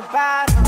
about